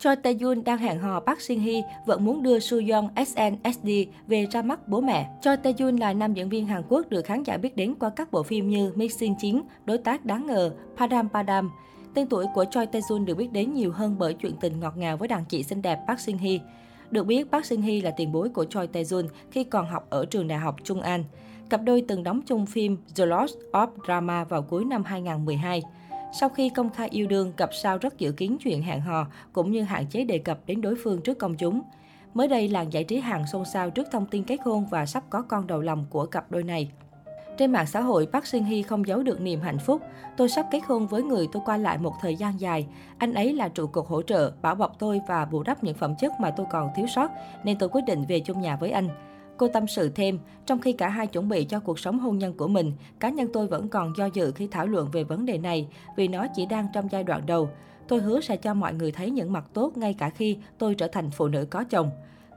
Choi Tae-yoon đang hẹn hò Park Shin-hye vẫn muốn đưa Soo-yeon SNSD về ra mắt bố mẹ. Choi Tae-yoon là nam diễn viên Hàn Quốc được khán giả biết đến qua các bộ phim như Mixing 9, Đối tác đáng ngờ, Padam Padam. Tên tuổi của Choi Tae-yoon được biết đến nhiều hơn bởi chuyện tình ngọt ngào với đàn chị xinh đẹp Park Shin-hye. Được biết, Park Shin-hye là tiền bối của Choi Tae-yoon khi còn học ở trường đại học Trung An. Cặp đôi từng đóng chung phim The Lost of Drama vào cuối năm 2012. Sau khi công khai yêu đương, cặp sao rất dự kiến chuyện hẹn hò, cũng như hạn chế đề cập đến đối phương trước công chúng. Mới đây, làng giải trí hàng xôn xao trước thông tin kết hôn và sắp có con đầu lòng của cặp đôi này. Trên mạng xã hội, Park Shin Hye không giấu được niềm hạnh phúc. Tôi sắp kết hôn với người tôi qua lại một thời gian dài. Anh ấy là trụ cột hỗ trợ, bảo bọc tôi và bù đắp những phẩm chất mà tôi còn thiếu sót, nên tôi quyết định về chung nhà với anh. Cô tâm sự thêm, trong khi cả hai chuẩn bị cho cuộc sống hôn nhân của mình, cá nhân tôi vẫn còn do dự khi thảo luận về vấn đề này vì nó chỉ đang trong giai đoạn đầu. Tôi hứa sẽ cho mọi người thấy những mặt tốt ngay cả khi tôi trở thành phụ nữ có chồng.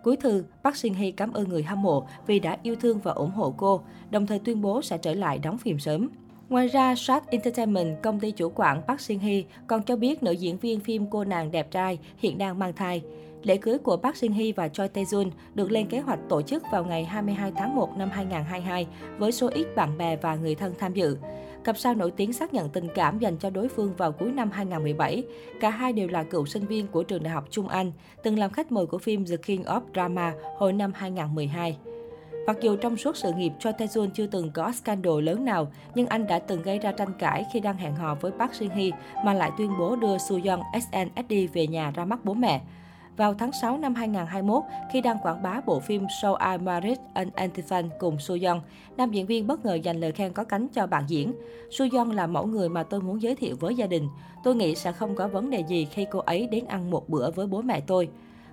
Cuối thư, Park Shin Hye cảm ơn người hâm mộ vì đã yêu thương và ủng hộ cô, đồng thời tuyên bố sẽ trở lại đóng phim sớm. Ngoài ra, Shark Entertainment, công ty chủ quản Park Shin Hye, còn cho biết nữ diễn viên phim Cô nàng đẹp trai hiện đang mang thai. Lễ cưới của Park Shin Hye và Choi Tae Jun được lên kế hoạch tổ chức vào ngày 22 tháng 1 năm 2022 với số ít bạn bè và người thân tham dự. Cặp sao nổi tiếng xác nhận tình cảm dành cho đối phương vào cuối năm 2017. Cả hai đều là cựu sinh viên của trường đại học Trung Anh, từng làm khách mời của phim The King of Drama hồi năm 2012. Mặc dù trong suốt sự nghiệp, Choi Tae-jun chưa từng có scandal lớn nào, nhưng anh đã từng gây ra tranh cãi khi đang hẹn hò với Park Shin-hye mà lại tuyên bố đưa Soo-yeon SNSD về nhà ra mắt bố mẹ. Vào tháng 6 năm 2021, khi đang quảng bá bộ phim So I Married an Antifan cùng Soo nam diễn viên bất ngờ dành lời khen có cánh cho bạn diễn. Soo là mẫu người mà tôi muốn giới thiệu với gia đình. Tôi nghĩ sẽ không có vấn đề gì khi cô ấy đến ăn một bữa với bố mẹ tôi.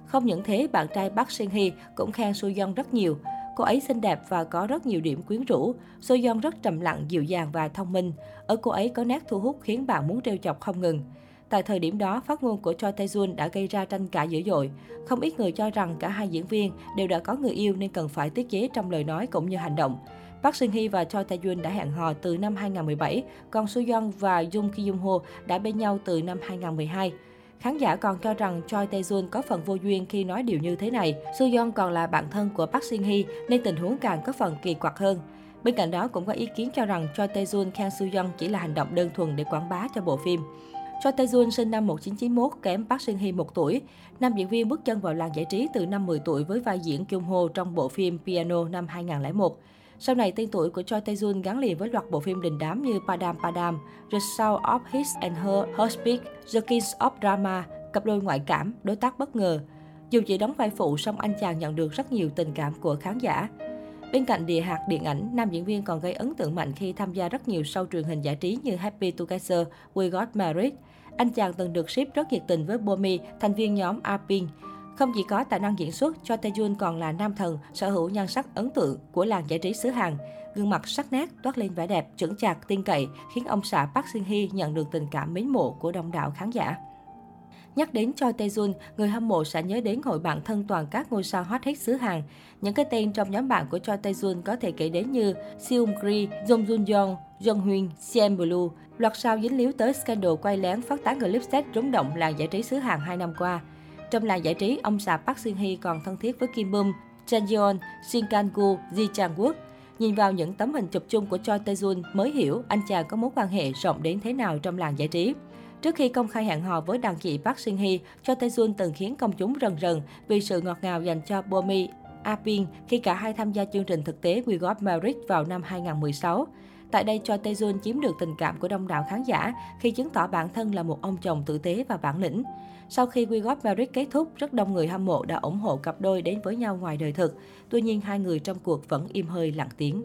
Không những thế, bạn trai Park Shin Hye cũng khen Soo rất nhiều. Cô ấy xinh đẹp và có rất nhiều điểm quyến rũ. So rất trầm lặng, dịu dàng và thông minh. Ở cô ấy có nét thu hút khiến bạn muốn trêu chọc không ngừng. Tại thời điểm đó, phát ngôn của Choi Tae-jun đã gây ra tranh cãi dữ dội. Không ít người cho rằng cả hai diễn viên đều đã có người yêu nên cần phải tiết chế trong lời nói cũng như hành động. Park Shin Hye và Choi Tae-jun đã hẹn hò từ năm 2017, còn Soo Yeon và Jung Ki Young Ho đã bên nhau từ năm 2012. Khán giả còn cho rằng Choi Tae-jun có phần vô duyên khi nói điều như thế này. Soo Yeon còn là bạn thân của Park Shin Hye nên tình huống càng có phần kỳ quặc hơn. Bên cạnh đó cũng có ý kiến cho rằng Choi Tae-jun khen Soo Yeon chỉ là hành động đơn thuần để quảng bá cho bộ phim. Cho Tae Jun sinh năm 1991, kém Park Shin Hye 1 tuổi. Nam diễn viên bước chân vào làng giải trí từ năm 10 tuổi với vai diễn Kyung Ho trong bộ phim Piano năm 2001. Sau này, tên tuổi của Choi Tae Jun gắn liền với loạt bộ phim đình đám như Padam Padam, The Sound of His and Her Her Speak, The Kings of Drama, cặp đôi ngoại cảm, đối tác bất ngờ. Dù chỉ đóng vai phụ, song anh chàng nhận được rất nhiều tình cảm của khán giả. Bên cạnh địa hạt điện ảnh, nam diễn viên còn gây ấn tượng mạnh khi tham gia rất nhiều show truyền hình giải trí như Happy Together, We Got Married. Anh chàng từng được ship rất nhiệt tình với Bomi, thành viên nhóm Arpin. Không chỉ có tài năng diễn xuất, Cho Tae-jun còn là nam thần, sở hữu nhan sắc ấn tượng của làng giải trí xứ Hàn. Gương mặt sắc nét, toát lên vẻ đẹp, chững chạc, tiên cậy, khiến ông xã Park Shin Hye nhận được tình cảm mến mộ của đông đảo khán giả. Nhắc đến Choi Tae-jun, người hâm mộ sẽ nhớ đến hội bạn thân toàn các ngôi sao hot hit xứ Hàn. Những cái tên trong nhóm bạn của Choi Tae-jun có thể kể đến như Seung Kri, Jong Jun Yong, Jung Huyên, Siem Blue. Loạt sao dính líu tới scandal quay lén phát tán clip set rúng động làng giải trí xứ Hàn hai năm qua. Trong làng giải trí, ông xã Park Shin Hee còn thân thiết với Kim Bum, Chan Yeon, Shin Kang Gu, Ji Chang Wook. Nhìn vào những tấm hình chụp chung của Choi Tae-jun mới hiểu anh chàng có mối quan hệ rộng đến thế nào trong làng giải trí. Trước khi công khai hẹn hò với đàn chị Park Shin Hye, Cho Tae Jun từng khiến công chúng rần rần vì sự ngọt ngào dành cho Bomi Apin khi cả hai tham gia chương trình thực tế We Got Married vào năm 2016. Tại đây, Choi Tae Jun chiếm được tình cảm của đông đảo khán giả khi chứng tỏ bản thân là một ông chồng tử tế và bản lĩnh. Sau khi We Got Married kết thúc, rất đông người hâm mộ đã ủng hộ cặp đôi đến với nhau ngoài đời thực. Tuy nhiên, hai người trong cuộc vẫn im hơi lặng tiếng.